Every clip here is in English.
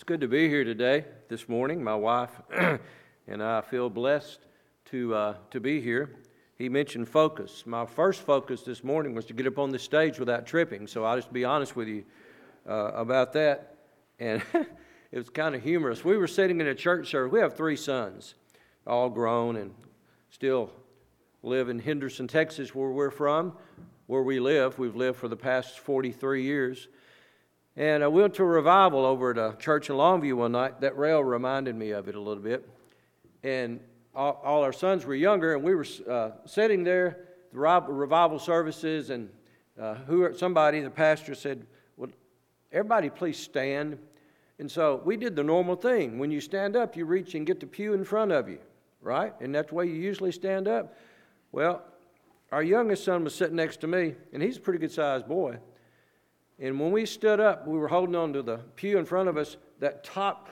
It's good to be here today, this morning. My wife and I feel blessed to, uh, to be here. He mentioned focus. My first focus this morning was to get up on the stage without tripping, so I'll just be honest with you uh, about that. And it was kind of humorous. We were sitting in a church service. We have three sons, all grown and still live in Henderson, Texas, where we're from, where we live. We've lived for the past 43 years. And I went to a revival over at a church in Longview one night. That rail reminded me of it a little bit. And all, all our sons were younger, and we were uh, sitting there, the revival services, and uh, who, somebody, the pastor said, Well, everybody please stand. And so we did the normal thing. When you stand up, you reach and get the pew in front of you, right? And that's the way you usually stand up. Well, our youngest son was sitting next to me, and he's a pretty good sized boy. And when we stood up, we were holding on to the pew in front of us. That top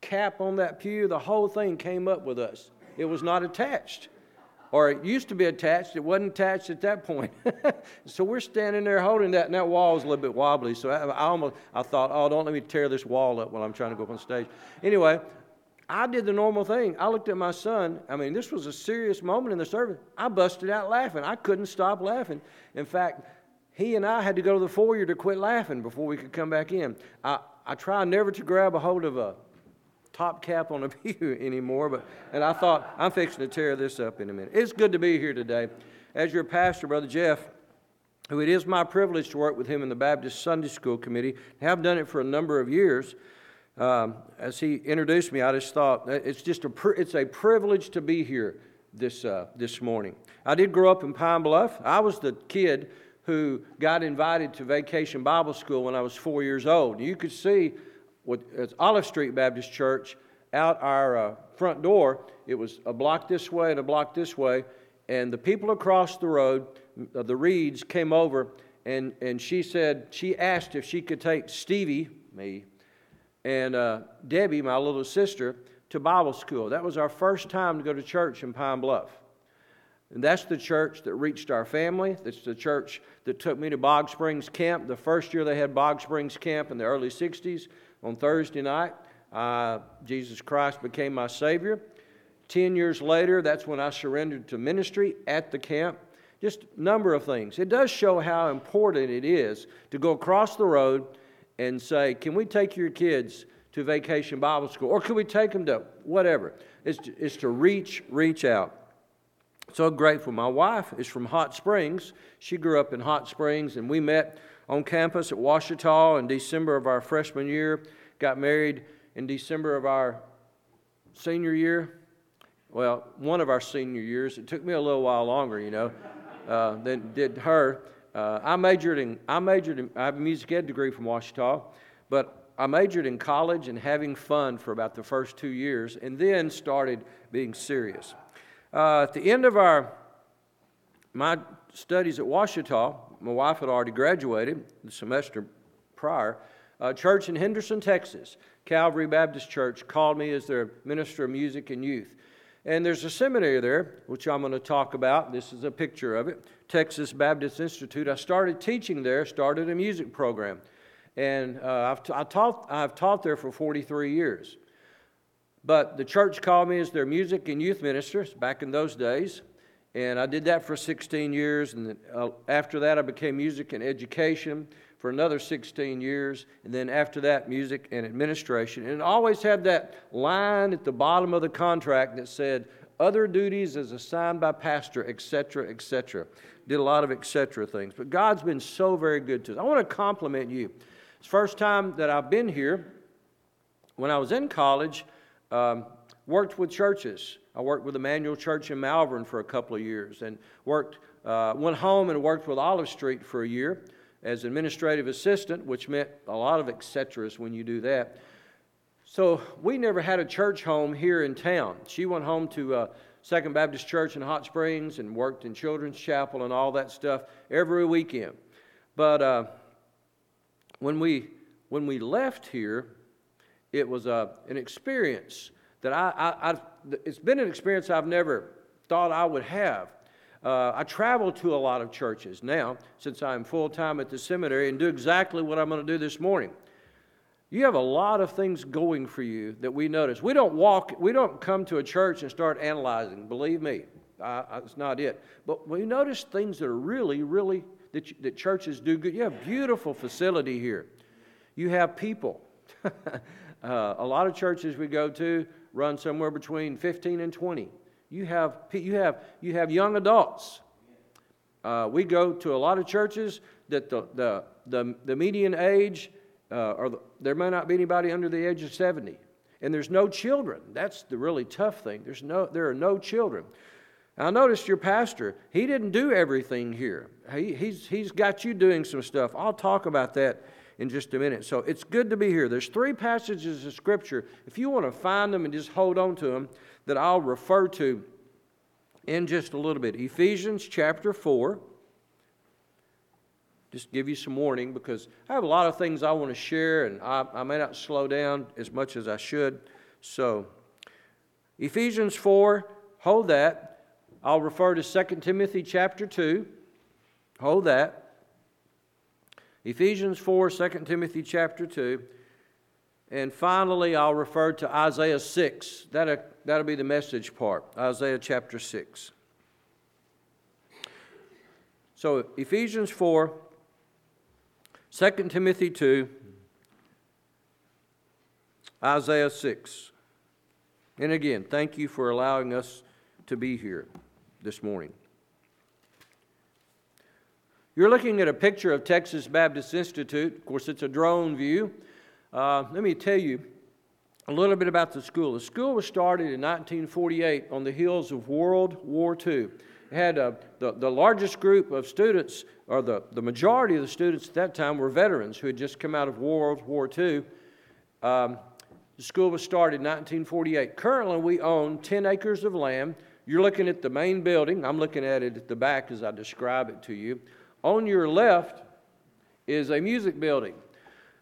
cap on that pew, the whole thing came up with us. It was not attached. Or it used to be attached, it wasn't attached at that point. so we're standing there holding that, and that wall was a little bit wobbly. So I, I almost I thought, oh, don't let me tear this wall up while I'm trying to go up on stage. Anyway, I did the normal thing. I looked at my son. I mean, this was a serious moment in the service. I busted out laughing. I couldn't stop laughing. In fact, he and I had to go to the foyer to quit laughing before we could come back in. I, I try never to grab a hold of a top cap on a pew anymore, but and I thought I'm fixing to tear this up in a minute. It's good to be here today. As your pastor, Brother Jeff, who it is my privilege to work with him in the Baptist Sunday School Committee, have done it for a number of years. Um, as he introduced me, I just thought it's just a it's a privilege to be here this uh, this morning. I did grow up in Pine Bluff. I was the kid who got invited to Vacation Bible School when I was four years old. You could see it's Olive Street Baptist Church out our uh, front door. It was a block this way and a block this way, and the people across the road, uh, the Reeds, came over, and and she said she asked if she could take Stevie, me, and uh, Debbie, my little sister, to Bible school. That was our first time to go to church in Pine Bluff. And that's the church that reached our family. That's the church that took me to Bog Springs Camp. The first year they had Bog Springs Camp in the early 60s, on Thursday night, uh, Jesus Christ became my Savior. Ten years later, that's when I surrendered to ministry at the camp. Just a number of things. It does show how important it is to go across the road and say, Can we take your kids to vacation Bible school? Or can we take them to whatever? It's to, it's to reach, reach out. So grateful. My wife is from Hot Springs. She grew up in Hot Springs, and we met on campus at Ouachita in December of our freshman year. Got married in December of our senior year. Well, one of our senior years. It took me a little while longer, you know, uh, than did her. Uh, I majored in I majored in I have a music ed degree from Ouachita, but I majored in college and having fun for about the first two years, and then started being serious. Uh, at the end of our my studies at Ouachita, my wife had already graduated the semester prior. A church in Henderson, Texas, Calvary Baptist Church, called me as their minister of music and youth. And there's a seminary there, which I'm going to talk about. This is a picture of it Texas Baptist Institute. I started teaching there, started a music program. And uh, I've, t- I taught, I've taught there for 43 years. But the church called me as their music and youth minister back in those days. And I did that for 16 years. And uh, after that, I became music and education for another 16 years. And then after that, music and administration. And always had that line at the bottom of the contract that said, other duties as assigned by pastor, etc., etc. Did a lot of etc. things. But God's been so very good to us. I want to compliment you. It's the first time that I've been here. When I was in college, um, worked with churches. I worked with Emmanuel Church in Malvern for a couple of years and worked, uh, went home and worked with Olive Street for a year as administrative assistant, which meant a lot of etceteras when you do that. So we never had a church home here in town. She went home to uh, Second Baptist Church in Hot Springs and worked in Children's Chapel and all that stuff every weekend. But uh, when we when we left here, it was uh, an experience that I, I, I, it's been an experience I've never thought I would have. Uh, I travel to a lot of churches now since I'm full time at the seminary and do exactly what I'm going to do this morning. You have a lot of things going for you that we notice. We don't walk, we don't come to a church and start analyzing. Believe me, it's not it. But we notice things that are really, really, that, you, that churches do good. You have beautiful facility here. You have people. uh, a lot of churches we go to run somewhere between 15 and 20. You have, you have, you have young adults. Uh, we go to a lot of churches that the, the, the, the median age uh, or the, there may not be anybody under the age of 70. And there's no children. That's the really tough thing. There's no, there are no children. I noticed your pastor, he didn't do everything here. He, he's, he's got you doing some stuff. I'll talk about that in just a minute. So it's good to be here. There's three passages of Scripture. If you want to find them and just hold on to them, that I'll refer to in just a little bit. Ephesians chapter 4 just give you some warning because I have a lot of things I want to share and I, I may not slow down as much as I should. So, Ephesians 4, hold that. I'll refer to 2 Timothy chapter 2. Hold that. Ephesians 4, 2 Timothy chapter 2. And finally, I'll refer to Isaiah 6. That'll, that'll be the message part. Isaiah chapter 6. So, Ephesians 4, 2 Timothy 2, Isaiah 6. And again, thank you for allowing us to be here this morning. You're looking at a picture of Texas Baptist Institute. Of course, it's a drone view. Uh, let me tell you a little bit about the school. The school was started in 1948 on the heels of World War II It had a, the, the largest group of students, or the, the majority of the students at that time were veterans who had just come out of World War II. Um, the school was started in 1948. Currently, we own 10 acres of land. You're looking at the main building. I'm looking at it at the back as I describe it to you. On your left is a music building.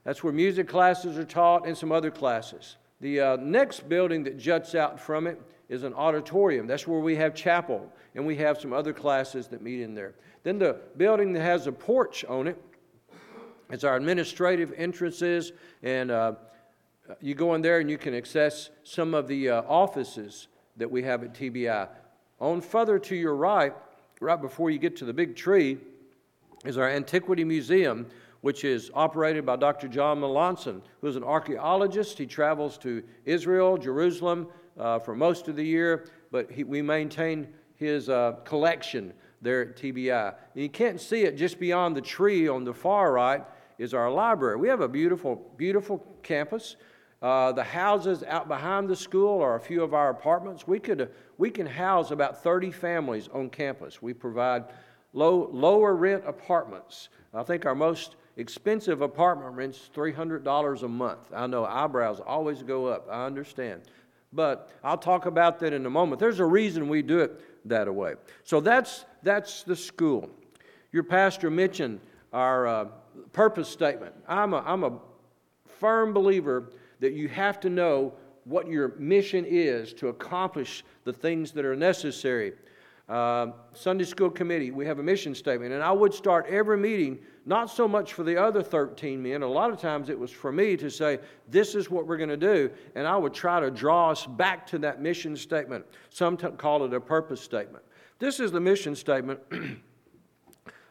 That's where music classes are taught and some other classes. The uh, next building that juts out from it is an auditorium. That's where we have chapel, and we have some other classes that meet in there. Then the building that has a porch on it is our administrative entrances, and uh, you go in there and you can access some of the uh, offices that we have at TBI. On further to your right, right before you get to the big tree, is our Antiquity Museum, which is operated by Dr. John Melanson, who is an archaeologist. He travels to Israel, Jerusalem, uh, for most of the year, but he, we maintain his uh, collection there at TBI. And you can't see it just beyond the tree on the far right is our library. We have a beautiful, beautiful campus. Uh, the houses out behind the school are a few of our apartments. We, could, we can house about 30 families on campus. We provide low, lower rent apartments. I think our most expensive apartment rent's $300 a month. I know eyebrows always go up. I understand but I'll talk about that in a moment. There's a reason we do it that way. So that's, that's the school. Your pastor mentioned our uh, purpose statement. I'm a, I'm a firm believer that you have to know what your mission is to accomplish the things that are necessary uh, Sunday school committee, we have a mission statement. And I would start every meeting, not so much for the other 13 men, a lot of times it was for me to say, This is what we're going to do. And I would try to draw us back to that mission statement. Some t- call it a purpose statement. This is the mission statement.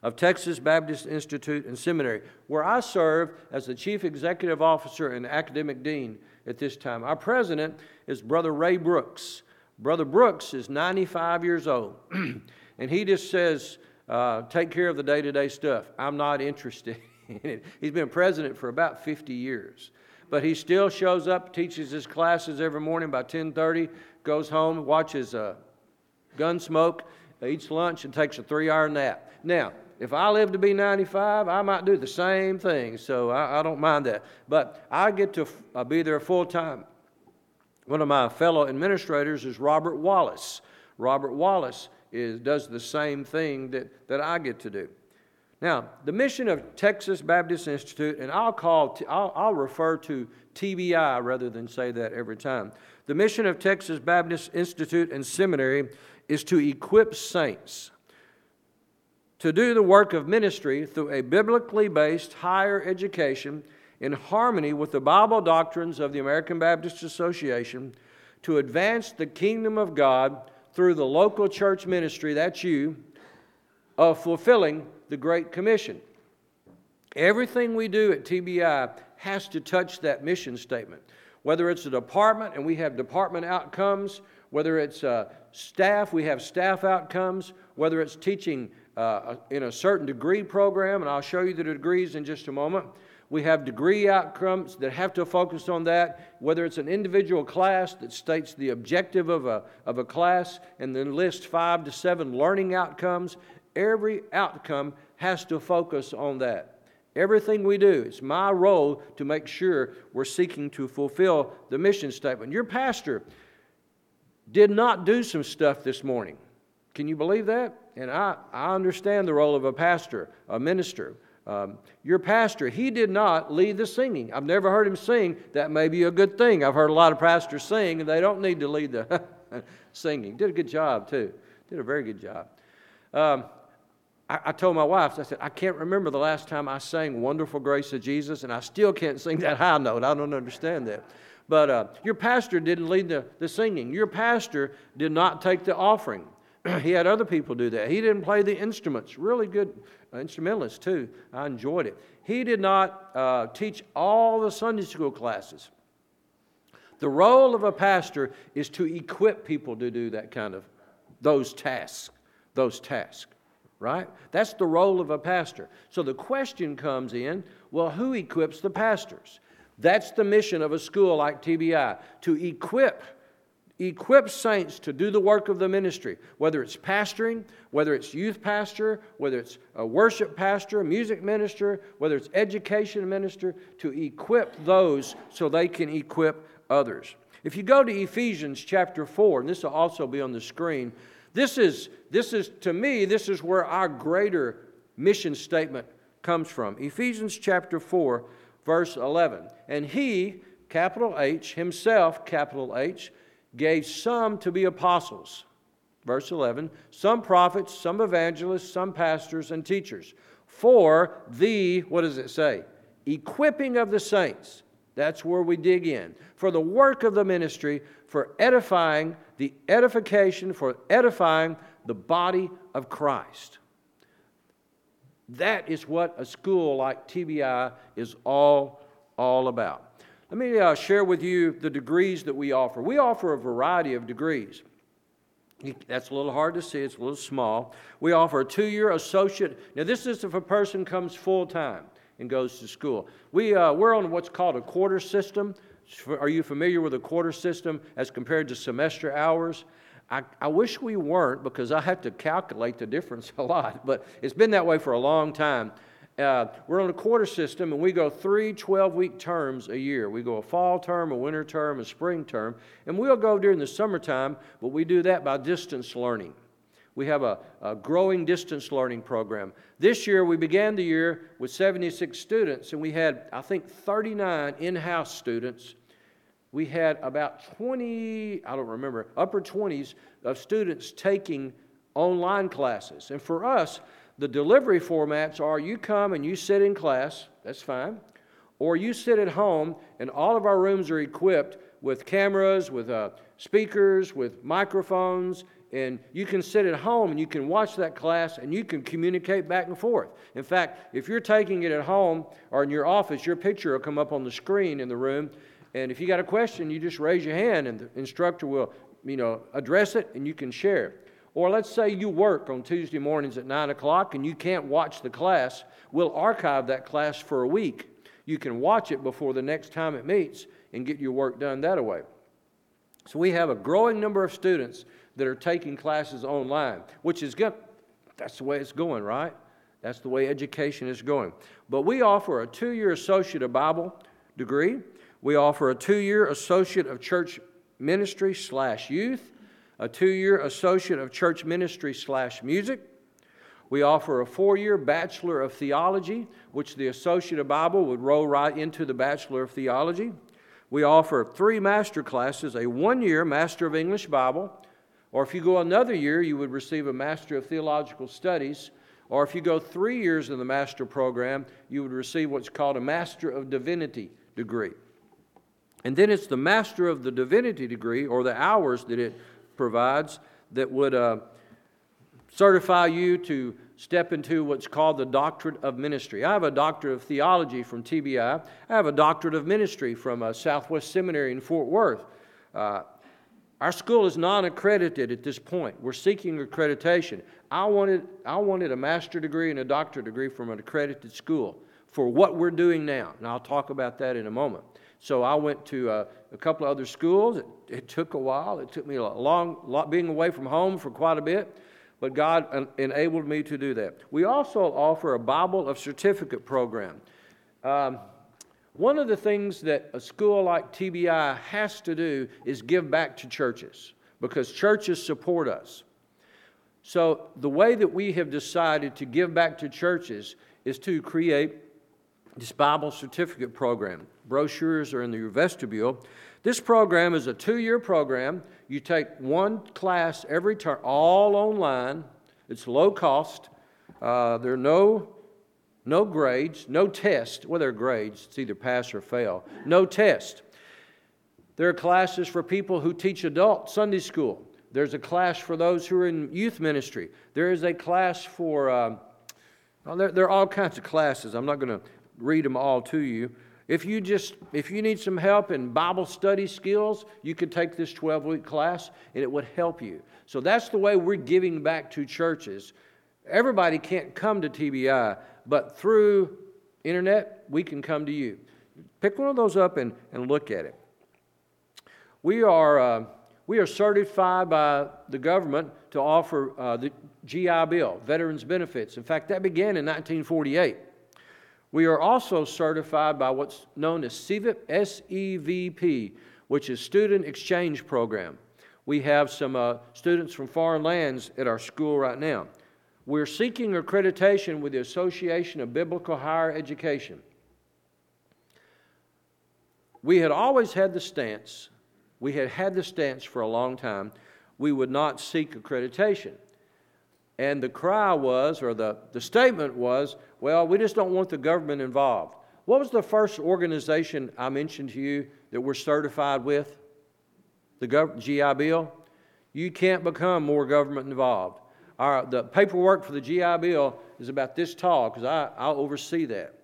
of Texas Baptist Institute and Seminary, where I serve as the Chief Executive Officer and Academic Dean at this time. Our president is Brother Ray Brooks. Brother Brooks is 95 years old, and he just says, uh, Take care of the day to day stuff. I'm not interested in it. He's been president for about 50 years. But he still shows up, teaches his classes every morning by 10:30, goes home, watches uh, Gunsmoke, eats lunch, and takes a three-hour nap. Now, if I live to be 95, I might do the same thing, so I, I don't mind that. But I get to uh, be there full time. One of my fellow administrators is Robert Wallace. Robert Wallace is, does the same thing that, that I get to do. Now, the mission of Texas Baptist Institute, and I'll call, I'll, I'll refer to TBI rather than say that every time. The mission of Texas Baptist Institute and Seminary is to equip saints to do the work of ministry through a biblically based higher education in harmony with the Bible doctrines of the American Baptist Association to advance the kingdom of God through the local church ministry, that's you, of fulfilling the Great Commission. Everything we do at TBI has to touch that mission statement. Whether it's a department and we have department outcomes, whether it's uh, staff, we have staff outcomes, whether it's teaching uh, in a certain degree program, and I'll show you the degrees in just a moment. We have degree outcomes that have to focus on that, whether it's an individual class that states the objective of a, of a class and then lists five to seven learning outcomes. Every outcome has to focus on that. Everything we do, it's my role to make sure we're seeking to fulfill the mission statement. Your pastor did not do some stuff this morning. Can you believe that? And I, I understand the role of a pastor, a minister. Um, your pastor, he did not lead the singing. I've never heard him sing. That may be a good thing. I've heard a lot of pastors sing, and they don't need to lead the singing. Did a good job, too. Did a very good job. Um, I, I, told my wife, I said, I can't remember the last time I sang Wonderful Grace of Jesus, and I still can't sing that high note. I don't understand that. But uh, your pastor didn't lead the, the singing. Your pastor did not take the offering. he had other people do that. He didn't play the instruments. Really good uh, instrumentalist, too. I enjoyed it. He did not uh, teach all the Sunday school classes. The role of a pastor is to equip people to do that kind of those tasks, those tasks, right? That's the role of a pastor. So the question comes in, well, who equips the pastors? That's the mission of a school like TBI, to equip equip saints to do the work of the ministry, whether it's pastoring, whether it's youth pastor, whether it's a worship pastor, music minister, whether it's education minister, to equip those so they can equip others. If you go to Ephesians chapter 4, and this will also be on the screen, this is, this is to me, this is where our greater mission statement comes from. Ephesians chapter 4, verse 11. And he, capital H, himself, capital H, gave some to be apostles. Verse 11 some prophets, some evangelists, some pastors and teachers. For the, what does it say? Equipping of the saints. That's where we dig in. For the work of the ministry, for edifying, the edification, for edifying the body of Christ. That is what a school like TBI is all, all about. Let me uh, share with you the degrees that we offer. We offer a variety of degrees. That's a little hard to see, it's a little small. We offer a two year associate. Now, this is if a person comes full time and goes to school. We, uh, we're on what's called a quarter system. Are you familiar with a quarter system as compared to semester hours? I, I wish we weren't because I have to calculate the difference a lot, but it's been that way for a long time. Uh, we're on a quarter system and we go three 12 week terms a year. We go a fall term, a winter term, a spring term, and we'll go during the summertime, but we do that by distance learning. We have a, a growing distance learning program. This year, we began the year with 76 students, and we had, I think, 39 in house students. We had about 20, I don't remember, upper 20s of students taking online classes. And for us, the delivery formats are you come and you sit in class, that's fine, or you sit at home and all of our rooms are equipped with cameras, with uh, speakers, with microphones, and you can sit at home and you can watch that class and you can communicate back and forth. In fact, if you're taking it at home or in your office, your picture will come up on the screen in the room. And if you got a question, you just raise your hand and the instructor will, you know, address it and you can share. Or let's say you work on Tuesday mornings at 9 o'clock and you can't watch the class. We'll archive that class for a week. You can watch it before the next time it meets and get your work done that way. So we have a growing number of students that are taking classes online, which is good. That's the way it's going, right? That's the way education is going. But we offer a two year Associate of Bible degree. We offer a two year Associate of Church Ministry slash Youth a two year Associate of Church Ministry slash Music. We offer a four year Bachelor of Theology, which the Associate of Bible would roll right into the Bachelor of Theology. We offer three master classes a one year Master of English Bible, or if you go another year, you would receive a Master of Theological Studies, Or if you go three years in the master program, you would receive what's called a Master of Divinity degree. And then it's the Master of the Divinity degree, or the hours that it provides, that would uh, certify you to step into what's called the doctorate of ministry. I have a doctorate of theology from TBI. I have a doctorate of ministry from uh, Southwest Seminary in Fort Worth. Uh, our school is non accredited at this point. We're seeking accreditation. I wanted, I wanted a master's degree and a doctorate degree from an accredited school for what we're doing now. And I'll talk about that in a moment. So I went to uh, a couple of other schools. It, took a while. It took me a long, lot, being away from home for quite a bit, but God enabled me to do that. We also offer a Bible of Certificate program. Um, one of the things that a school like TBI has to do is give back to churches because churches support us. So, the way that we have decided to give back to churches is to create this Bible certificate program. Brochures are in the vestibule. This program is a two year program. You take one class every term, all online. It's low cost. Uh, there are no no grades, no test. Well, there are grades, it's either pass or fail. No test. There are classes for people who teach adult Sunday school. There's a class for those who are in youth ministry. There is a class for, uh, well, there, there are all kinds of classes. I'm not going to read them all to you. If you just if you need some help in Bible study skills, you could take this 12-week class and it would help you. So that's the way we're giving back to churches. Everybody can't come to TBI, but through internet, we can come to you. Pick one of those up and, and look at it. We are, uh, we are certified by the government to offer uh, the GI Bill, Veterans Benefits. In fact, that began in 1948. We are also certified by what's known as SEVP, S-E-V-P, which is Student Exchange Program. We have some uh, students from foreign lands at our school right now. We're seeking accreditation with the Association of Biblical Higher Education. We had always had the stance, we had had the stance for a long time, we would not seek accreditation. And the cry was, or the, the statement was, well, we just don't want the government involved. What was the first organization I mentioned to you that we're certified with? The gov- GI Bill? You can't become more government involved. Our, the paperwork for the GI Bill is about this tall because I, I oversee that.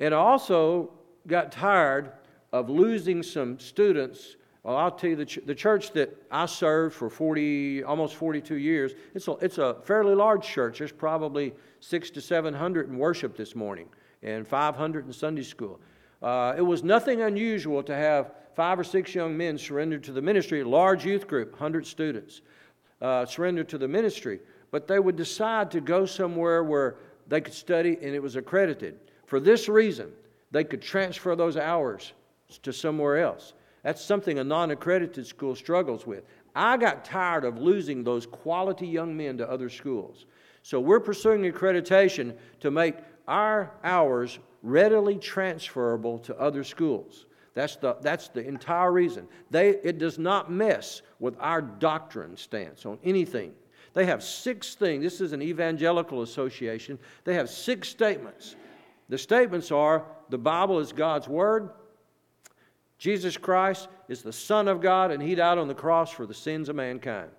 And I also got tired of losing some students. Well, I'll tell you, the, ch- the church that I served for 40, almost 42 years, it's a, it's a fairly large church. There's probably six to 700 in worship this morning and 500 in Sunday school. Uh, it was nothing unusual to have five or six young men surrendered to the ministry, large youth group, 100 students uh, surrender to the ministry, but they would decide to go somewhere where they could study and it was accredited. For this reason, they could transfer those hours to somewhere else. That's something a non accredited school struggles with. I got tired of losing those quality young men to other schools. So we're pursuing accreditation to make our hours readily transferable to other schools. That's the, that's the entire reason. They, it does not mess with our doctrine stance on anything. They have six things. This is an evangelical association. They have six statements. The statements are the Bible is God's Word, Jesus Christ is the Son of God, and He died on the cross for the sins of mankind.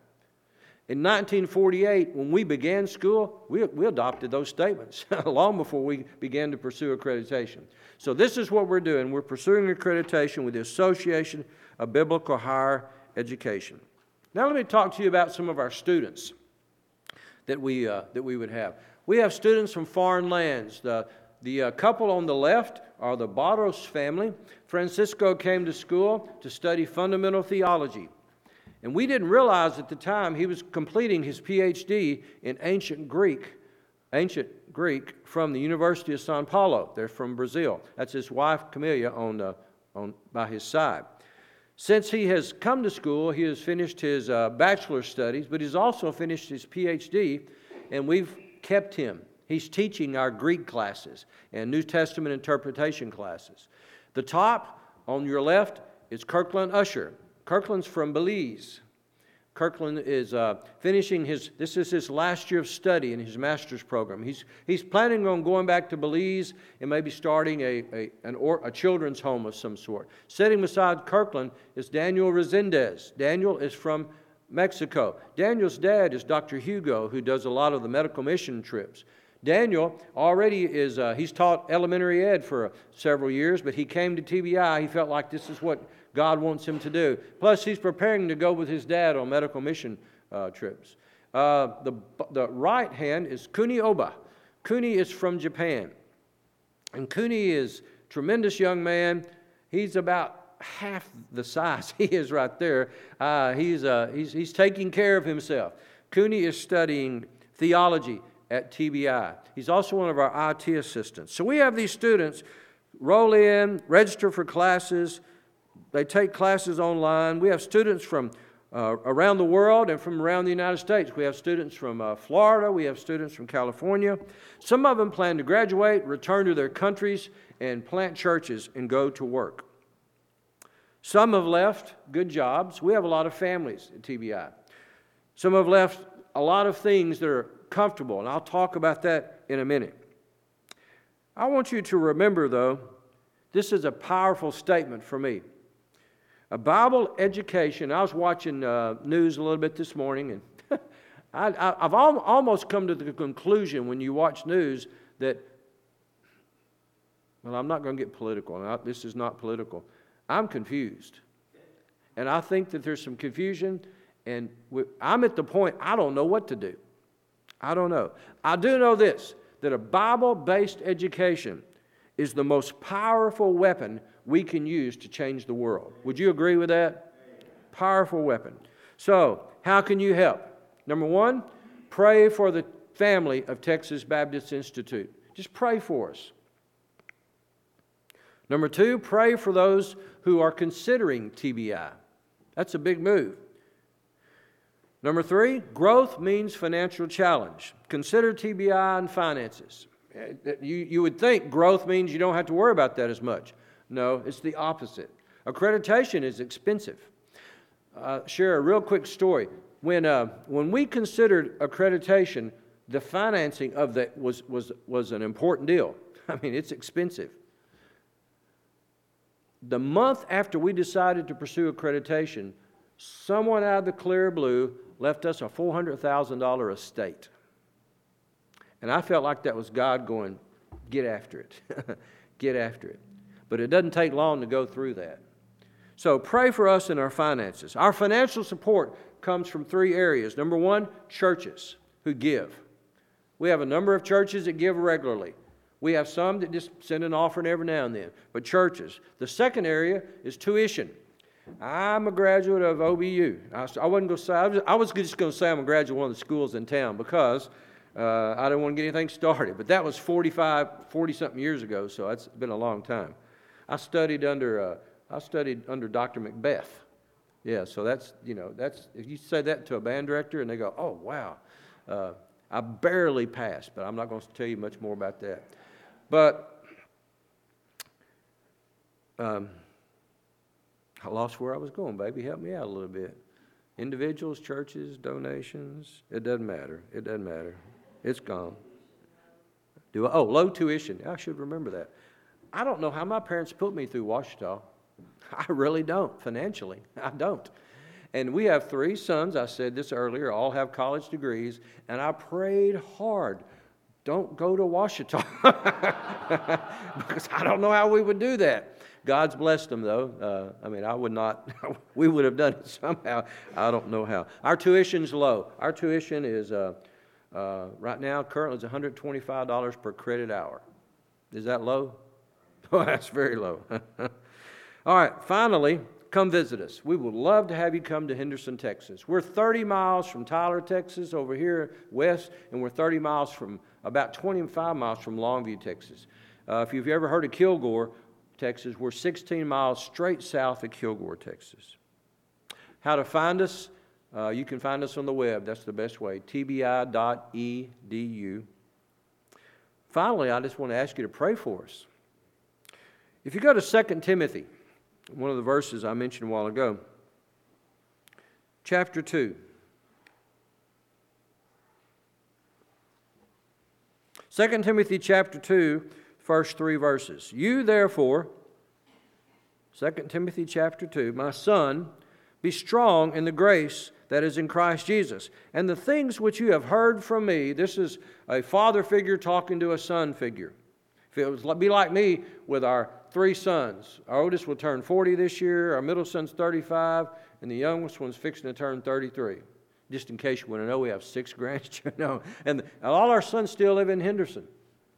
In 1948, when we began school, we, we adopted those statements long before we began to pursue accreditation. So, this is what we're doing. We're pursuing accreditation with the Association of Biblical Higher Education. Now, let me talk to you about some of our students that we, uh, that we would have. We have students from foreign lands. The, the uh, couple on the left are the Barros family. Francisco came to school to study fundamental theology. And we didn't realize at the time he was completing his PhD in ancient Greek, ancient Greek from the University of Sao Paulo. They're from Brazil. That's his wife, Camilla, on, uh, on, by his side. Since he has come to school, he has finished his uh, bachelor's studies, but he's also finished his PhD, and we've kept him. He's teaching our Greek classes and New Testament interpretation classes. The top on your left is Kirkland Usher. Kirkland's from Belize. Kirkland is uh, finishing his, this is his last year of study in his master's program. He's, he's planning on going back to Belize and maybe starting a, a, an or, a children's home of some sort. Sitting beside Kirkland is Daniel Resendez. Daniel is from Mexico. Daniel's dad is Dr. Hugo, who does a lot of the medical mission trips. Daniel already is, uh, he's taught elementary ed for several years, but he came to TBI. He felt like this is what God wants him to do. Plus, he's preparing to go with his dad on medical mission uh, trips. Uh, the, the right hand is Kuni Oba. Kuni is from Japan. And Kuni is tremendous young man. He's about half the size he is right there. Uh, he's, uh, he's, he's taking care of himself. Kuni is studying theology at TBI. He's also one of our IT assistants. So we have these students roll in, register for classes, they take classes online. We have students from uh, around the world and from around the United States. We have students from uh, Florida, we have students from California. Some of them plan to graduate, return to their countries, and plant churches and go to work. Some have left good jobs. We have a lot of families at TBI. Some have left a lot of things that are comfortable, and I'll talk about that in a minute. I want you to remember, though, this is a powerful statement for me. A Bible education. I was watching uh, news a little bit this morning, and I, have al- almost come to the conclusion when you watch news that, well, I'm not going to get political. I, this is not political. I'm confused. And I think that there's some confusion, and we, I'm at the point I don't know what to do. I don't know. I do know this that a Bible based education is the most powerful weapon we can use to change the world. Would you agree with that? Powerful weapon. So, how can you help? Number one, pray for the family of Texas Baptist Institute. Just pray for us. Number two, pray for those who are considering TBI. That's a big move. Number three, growth means financial challenge. Consider TBI and finances. You, you would think growth means you don't have to worry about that as much. No, it's the opposite. Accreditation is expensive. Uh, share a real quick story. When, uh, when we considered accreditation, the financing of that was, was, was an important deal. I mean, it's expensive. The month after we decided to pursue accreditation, someone out of the clear blue left us a $400,000 estate. And I felt like that was God going, get after it. get after it but it doesn't take long to go through that. So pray for us in our finances. Our financial support comes from three areas. Number one, churches who give. We have a number of churches that give regularly. We have some that just send an offering every now and then, but churches. The second area is tuition. I'm a graduate of OBU. I, I wasn't going to say, I was, I was just going to say I'm a graduate of one of the schools in town because uh, I didn't want to get anything started. But that was 45, 40 something years ago, so it's been a long time. I studied under uh, I studied under Dr. Macbeth. Yeah, so that's you know that's if you say that to a band director and they go, oh wow, uh, I barely passed, but I'm not going to tell you much more about that. But um, I lost where I was going, baby. Help me out a little bit. Individuals, churches, donations, it doesn't matter. It doesn't matter. It's gone. Do I, oh, low tuition. I should remember that. I don't know how my parents put me through Ouachita. I really don't, financially. I don't. And we have three sons, I said this earlier, all have college degrees, and I prayed hard. Don't go to Ouachita. because I don't know how we would do that. God's blessed them, though. Uh, I mean, I would not, we would have done it somehow. I don't know how. Our tuition's low. Our tuition is, uh, uh, right now, currently, is $125 per credit hour. Is that low? Oh, that's very low. All right, finally, come visit us. We would love to have you come to Henderson, Texas. We're 30 miles from Tyler, Texas, over here west, and we're 30 miles from, about 25 miles from Longview, Texas. Uh, if you've ever heard of Kilgore, Texas, we're 16 miles straight south of Kilgore, Texas. How to find us? Uh, you can find us on the web. That's the best way. tbi.edu. Finally, I just want to ask you to pray for us. If you go to 2 Timothy, one of the verses I mentioned a while ago, chapter 2. 2 Timothy chapter 2, first three verses. You therefore, 2 Timothy chapter 2, my son, be strong in the grace that is in Christ Jesus. And the things which you have heard from me, this is a father figure talking to a son figure. If it was be like me with our three sons, our oldest will turn 40 this year, our middle son's 35, and the youngest one's fixing to turn 33. Just in case you want to know, we have six grandchildren. and all our sons still live in Henderson,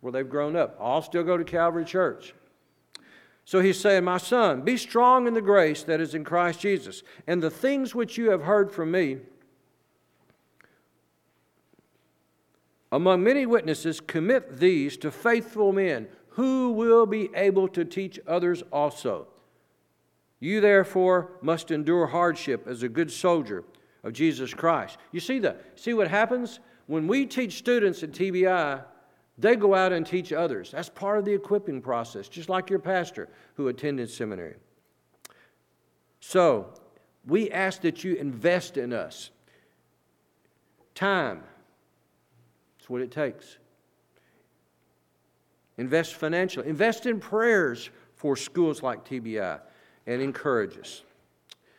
where they've grown up. All still go to Calvary Church. So he's saying, My son, be strong in the grace that is in Christ Jesus, and the things which you have heard from me. Among many witnesses, commit these to faithful men who will be able to teach others also. You therefore must endure hardship as a good soldier of Jesus Christ. You see the see what happens when we teach students at TBI, they go out and teach others. That's part of the equipping process, just like your pastor who attended seminary. So, we ask that you invest in us. Time. That's what it takes. Invest financially. Invest in prayers for schools like TBI and encourage us.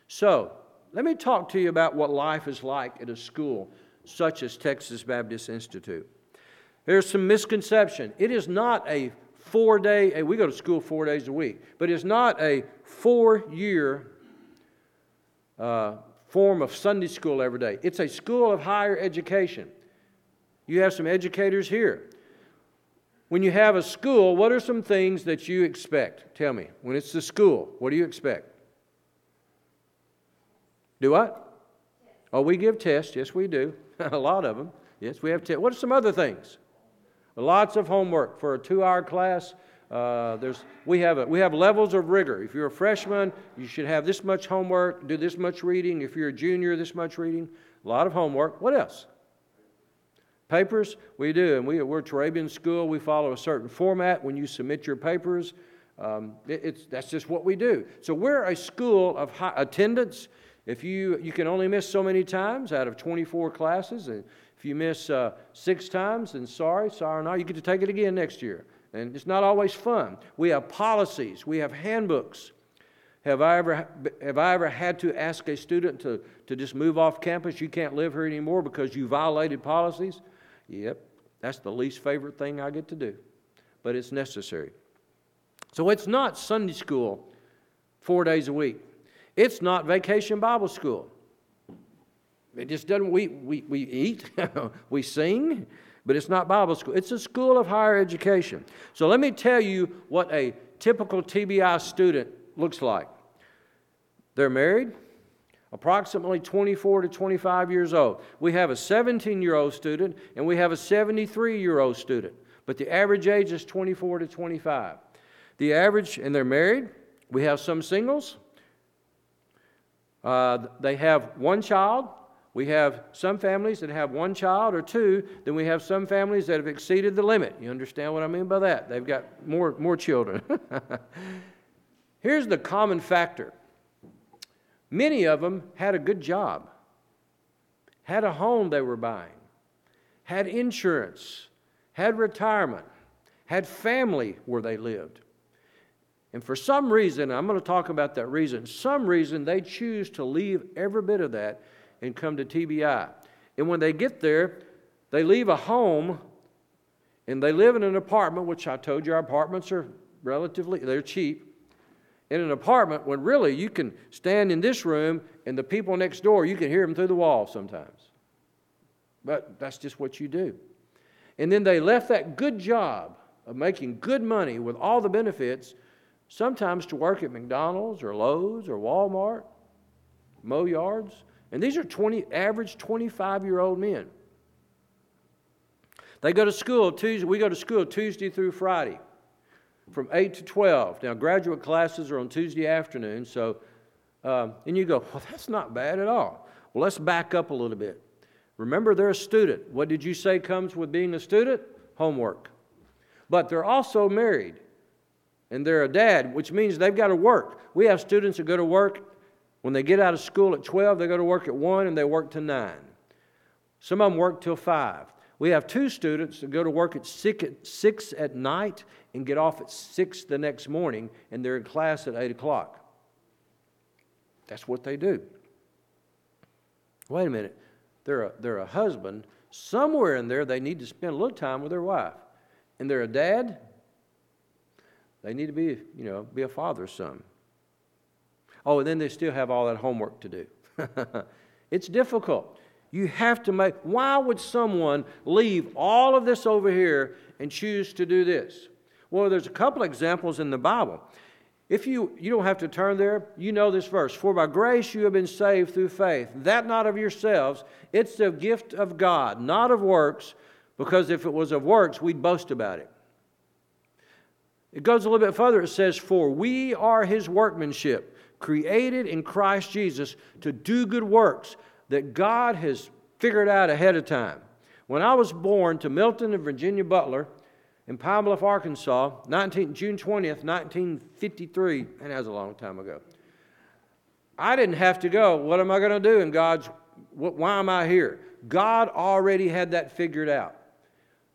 So, let me talk to you about what life is like at a school such as Texas Baptist Institute. There's some misconception. It is not a four day, we go to school four days a week, but it's not a four year uh, form of Sunday school every day. It's a school of higher education. You have some educators here. When you have a school, what are some things that you expect? Tell me. When it's the school, what do you expect? Do what? Oh, we give tests. Yes, we do. a lot of them. Yes, we have tests. What are some other things? Lots of homework for a two-hour class. Uh, there's, we, have a, we have levels of rigor. If you're a freshman, you should have this much homework, do this much reading. If you're a junior, this much reading. A lot of homework. What else? Papers? We do. And we, we're Turabian School. We follow a certain format when you submit your papers. Um, it, it's, that's just what we do. So we're a school of attendance. If you, you can only miss so many times out of 24 classes, and if you miss uh, six times, then sorry, sorry not. You get to take it again next year. And it's not always fun. We have policies, we have handbooks. Have I ever, have I ever had to ask a student to, to just move off campus? You can't live here anymore because you violated policies? Yep, that's the least favorite thing I get to do, but it's necessary. So it's not Sunday school four days a week. It's not vacation Bible school. It just doesn't, we, we, we eat, we sing, but it's not Bible school. It's a school of higher education. So let me tell you what a typical TBI student looks like. They're married, approximately 24 to 25 years old. We have a 17 year old student and we have a 73 year old student, but the average age is 24 to 25. The average, and they're married. We have some singles, uh, they have one child. We have some families that have one child or two. Then we have some families that have exceeded the limit. You understand what I mean by that? They've got more, more children. Here's the common factor many of them had a good job, had a home they were buying, had insurance, had retirement, had family where they lived. And for some reason, I'm going to talk about that reason, some reason they choose to leave every bit of that and come to TBI. And when they get there, they leave a home and they live in an apartment, which I told you our apartments are relatively, they're cheap. In an apartment when really you can stand in this room and the people next door, you can hear them through the wall sometimes. But that's just what you do. And then they left that good job of making good money with all the benefits sometimes to work at McDonald's or Lowe's or Walmart, mow yards. And these are 20, average 25 year old men. They go to school Tuesday, we go to school Tuesday through Friday from 8 to 12. Now, graduate classes are on Tuesday afternoon, so, um, and you go, well, that's not bad at all. Well, let's back up a little bit. Remember, they're a student. What did you say comes with being a student? Homework. But they're also married and they're a dad, which means they've got to work. We have students that go to work When they get out of school at 12, they go to work at 1 and they work to 9. Some of them work till 5. We have two students that go to work at 6 at night and get off at 6 the next morning, and they're in class at 8 o'clock. That's what they do. Wait a minute. They're a, they're a husband. Somewhere in there, they need to spend a little time with their wife. And they're a dad. They need to be, you know, be a father son. Oh, and then they still have all that homework to do. it's difficult. You have to make, why would someone leave all of this over here and choose to do this? Well, there's a couple examples in the Bible. If you, you don't have to turn there, you know this verse. For by grace you have been saved through faith, that not of yourselves. It's the gift of God, not of works, because if it was of works, we'd boast about it. It goes a little bit further. It says, For we are his workmanship, created in Christ Jesus to do good works that God has figured out ahead of time. When I was born to Milton and Virginia Butler in Pine Bluff, Arkansas, 19, June 20th, 1953, and that was a long time ago. I didn't have to go, what am I going to do in God's, what, why am I here? God already had that figured out.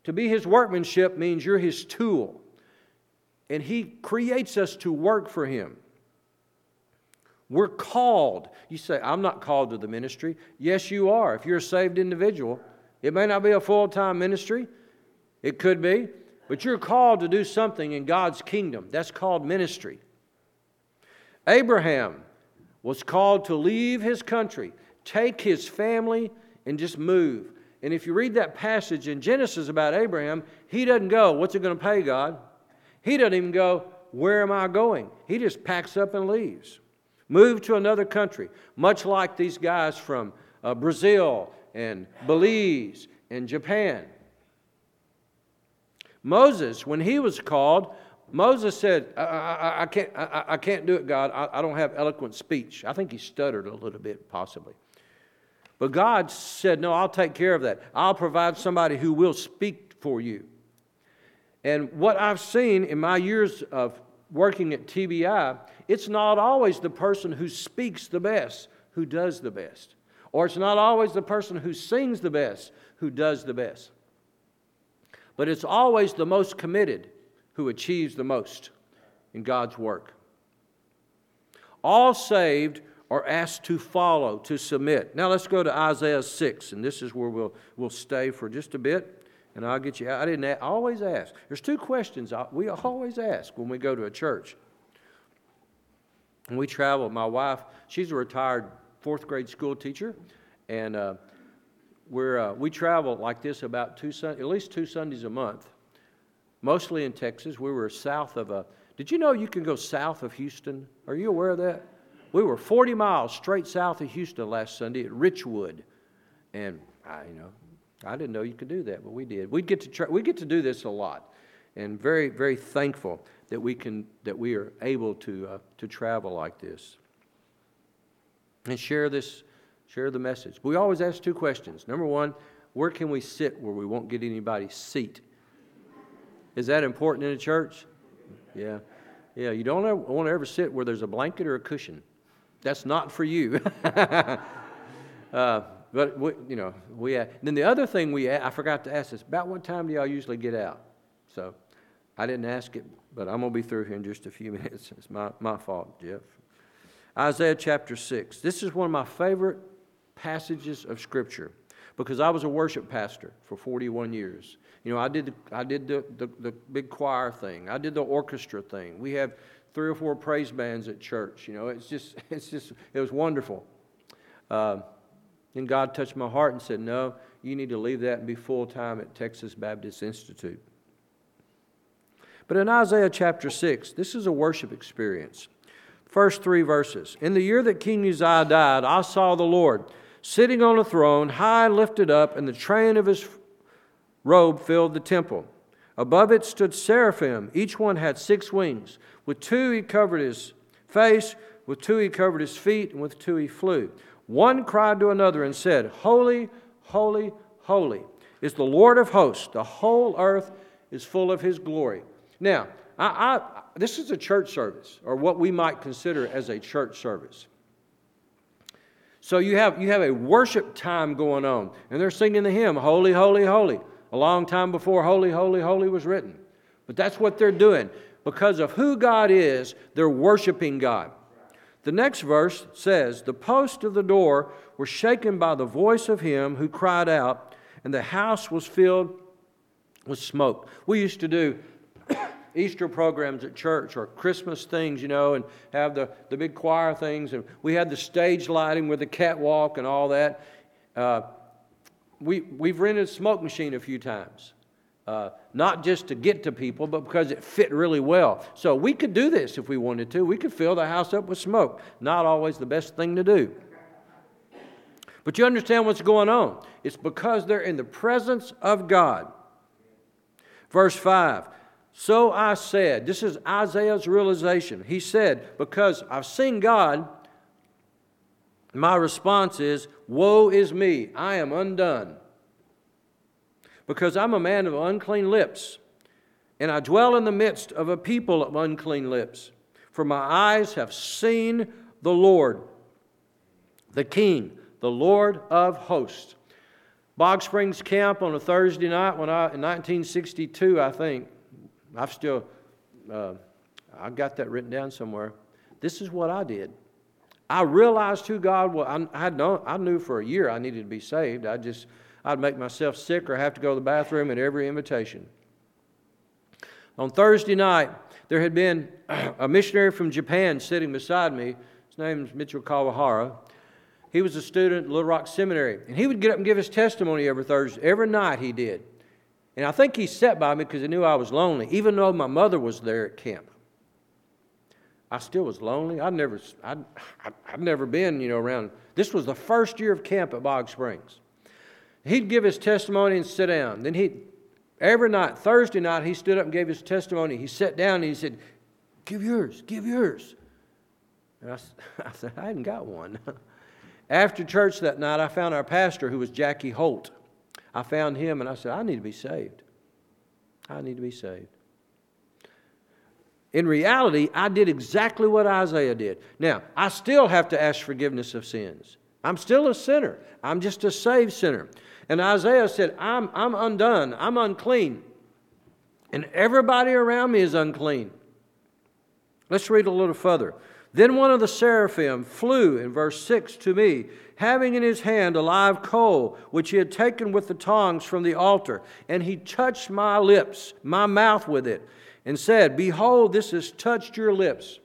To be his workmanship means you're his tool. And he creates us to work for him. We're called. You say, I'm not called to the ministry. Yes, you are. If you're a saved individual, it may not be a full time ministry, it could be, but you're called to do something in God's kingdom. That's called ministry. Abraham was called to leave his country, take his family, and just move. And if you read that passage in Genesis about Abraham, he doesn't go, What's it going to pay, God? He doesn't even go, Where am I going? He just packs up and leaves. Move to another country, much like these guys from uh, Brazil and Belize and Japan. Moses, when he was called, Moses said, I, I, I can't, I, I, can't do it, God. I, don't have eloquent speech. I think he stuttered a little bit, possibly. But God said, No, I'll take care of that. I'll provide somebody who will speak for you. And what I've seen in my years of working at TBI, it's not always the person who speaks the best who does the best. Or it's not always the person who sings the best who does the best. But it's always the most committed who achieves the most in God's work. All saved are asked to follow, to submit. Now let's go to Isaiah 6, and this is where we'll, we'll stay for just a bit and I'll get you. out. I didn't I always ask. There's two questions we always ask when we go to a church. When we travel, my wife, she's a retired fourth grade school teacher, and uh, we're, uh, we travel like this about two at least two Sundays a month, mostly in Texas. We were south of a. Did you know you can go south of Houston? Are you aware of that? We were 40 miles straight south of Houston last Sunday at Richwood, and I, you know, I didn't know you could do that, but we did. We get to try, we get to do this a lot, and very very thankful that we can that we are able to uh, to travel like this and share this share the message. We always ask two questions. Number one, where can we sit where we won't get anybody's seat? Is that important in a church? Yeah, yeah. You don't ever, want to ever sit where there's a blanket or a cushion. That's not for you. uh, but we, you know, we then the other thing we I forgot to ask is about what time do y'all usually get out? So I didn't ask it, but I'm gonna be through here in just a few minutes. It's my, my fault, Jeff. Isaiah chapter six. This is one of my favorite passages of Scripture because I was a worship pastor for 41 years. You know, I did the, I did the, the, the big choir thing. I did the orchestra thing. We have three or four praise bands at church. You know, it's just it's just it was wonderful. Uh, and God touched my heart and said, No, you need to leave that and be full time at Texas Baptist Institute. But in Isaiah chapter 6, this is a worship experience. First three verses. In the year that King Uzziah died, I saw the Lord sitting on a throne, high lifted up, and the train of his robe filled the temple. Above it stood seraphim. Each one had six wings. With two he covered his face, with two he covered his feet, and with two he flew. One cried to another and said, Holy, holy, holy is the Lord of hosts. The whole earth is full of his glory. Now, I, I, this is a church service, or what we might consider as a church service. So you have, you have a worship time going on, and they're singing the hymn, Holy, Holy, Holy, a long time before Holy, Holy, Holy was written. But that's what they're doing. Because of who God is, they're worshiping God. The next verse says, The posts of the door were shaken by the voice of him who cried out, and the house was filled with smoke. We used to do Easter programs at church or Christmas things, you know, and have the, the big choir things. And we had the stage lighting with the catwalk and all that. Uh, we, we've rented a smoke machine a few times. Uh, not just to get to people, but because it fit really well. So we could do this if we wanted to. We could fill the house up with smoke. Not always the best thing to do. But you understand what's going on. It's because they're in the presence of God. Verse 5 so I said, this is Isaiah's realization. He said, Because I've seen God, my response is, Woe is me, I am undone. Because I'm a man of unclean lips, and I dwell in the midst of a people of unclean lips. For my eyes have seen the Lord, the King, the Lord of hosts. Bog Springs Camp on a Thursday night when I, in 1962, I think. I've still, uh, I've got that written down somewhere. This is what I did. I realized who God was. I, had known, I knew for a year I needed to be saved. I just, I'd make myself sick or have to go to the bathroom at every invitation. On Thursday night, there had been a missionary from Japan sitting beside me. His name Mitchell Kawahara. He was a student at Little Rock Seminary, and he would get up and give his testimony every Thursday. Every night he did. And I think he sat by me because he knew I was lonely, even though my mother was there at camp. I still was lonely. I'd never, I'd, I'd never been, you know, around. This was the first year of camp at Bog Springs. He'd give his testimony and sit down. Then he, every night, Thursday night, he stood up and gave his testimony. He sat down and he said, "Give yours, give yours." And I, I said, "I hadn't got one." After church that night, I found our pastor, who was Jackie Holt. I found him and I said, I need to be saved. I need to be saved. In reality, I did exactly what Isaiah did. Now, I still have to ask forgiveness of sins. I'm still a sinner. I'm just a saved sinner. And Isaiah said, I'm, I'm undone. I'm unclean. And everybody around me is unclean. Let's read a little further. Then one of the seraphim flew, in verse 6, to me, having in his hand a live coal, which he had taken with the tongs from the altar. And he touched my lips, my mouth with it, and said, Behold, this has touched your lips.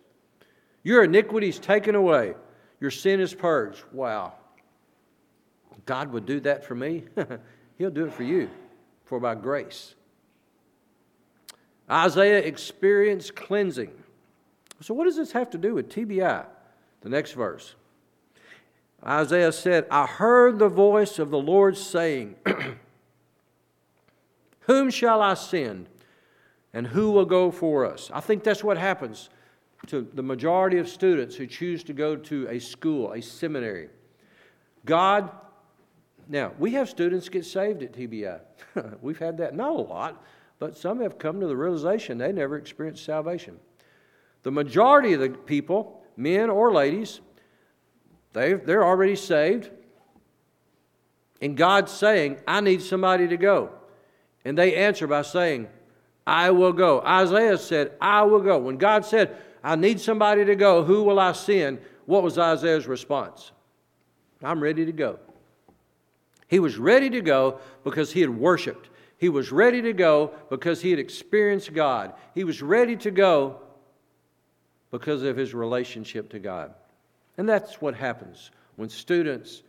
Your iniquity is taken away, your sin is purged. Wow. God would do that for me. He'll do it for you, for by grace. Isaiah experienced cleansing. So, what does this have to do with TBI? The next verse. Isaiah said, I heard the voice of the Lord saying, Whom shall I send? And who will go for us? I think that's what happens to the majority of students who choose to go to a school, a seminary. God, now, we have students get saved at TBI. We've had that, not a lot, but some have come to the realization they never experienced salvation. The majority of the people, men or ladies, they they're already saved. And God's saying, I need somebody to go. And they answer by saying, I will go. Isaiah said, I will go. When God said, I need somebody to go, who will I send? What was Isaiah's response? I'm ready to go. He was ready to go because he had worshiped. He was ready to go because he had experienced God. He was ready to go because of his relationship to God. And that's what happens when students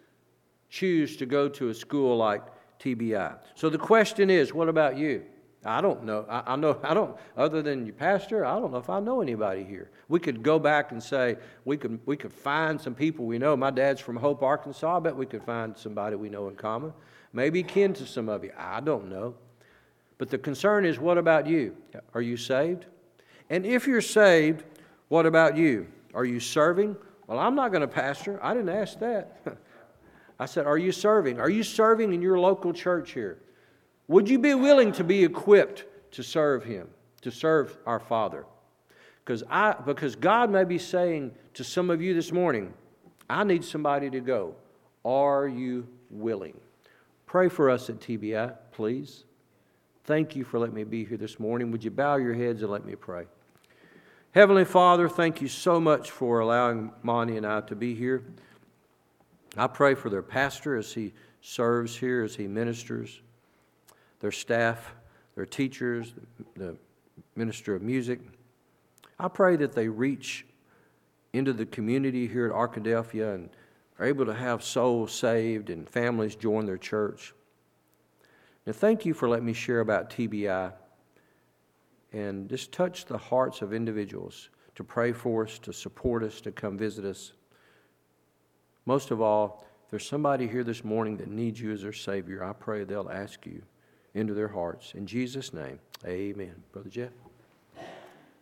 choose to go to a school like TBI. So the question is, what about you? I don't know. I, I, know. I don't. Other than your pastor, I don't know if I know anybody here. We could go back and say we could. We could find some people we know. My dad's from Hope, Arkansas. I bet we could find somebody we know in common. Maybe kin to some of you. I don't know. But the concern is, what about you? Are you saved? And if you're saved, what about you? Are you serving? Well, I'm not going to pastor. I didn't ask that. I said, Are you serving? Are you serving in your local church here? Would you be willing to be equipped to serve Him, to serve our Father? Because, I, because God may be saying to some of you this morning, I need somebody to go. Are you willing? Pray for us at TBI, please. Thank you for letting me be here this morning. Would you bow your heads and let me pray? Heavenly Father, thank you so much for allowing Monty and I to be here. I pray for their pastor as he serves here, as he ministers, their staff, their teachers, the minister of music. I pray that they reach into the community here at Arkadelphia and are able to have souls saved and families join their church. Now, thank you for letting me share about TBI and just touch the hearts of individuals to pray for us, to support us, to come visit us. Most of all, if there's somebody here this morning that needs you as their Savior, I pray they'll ask you into their hearts. In Jesus' name, amen. Brother Jeff?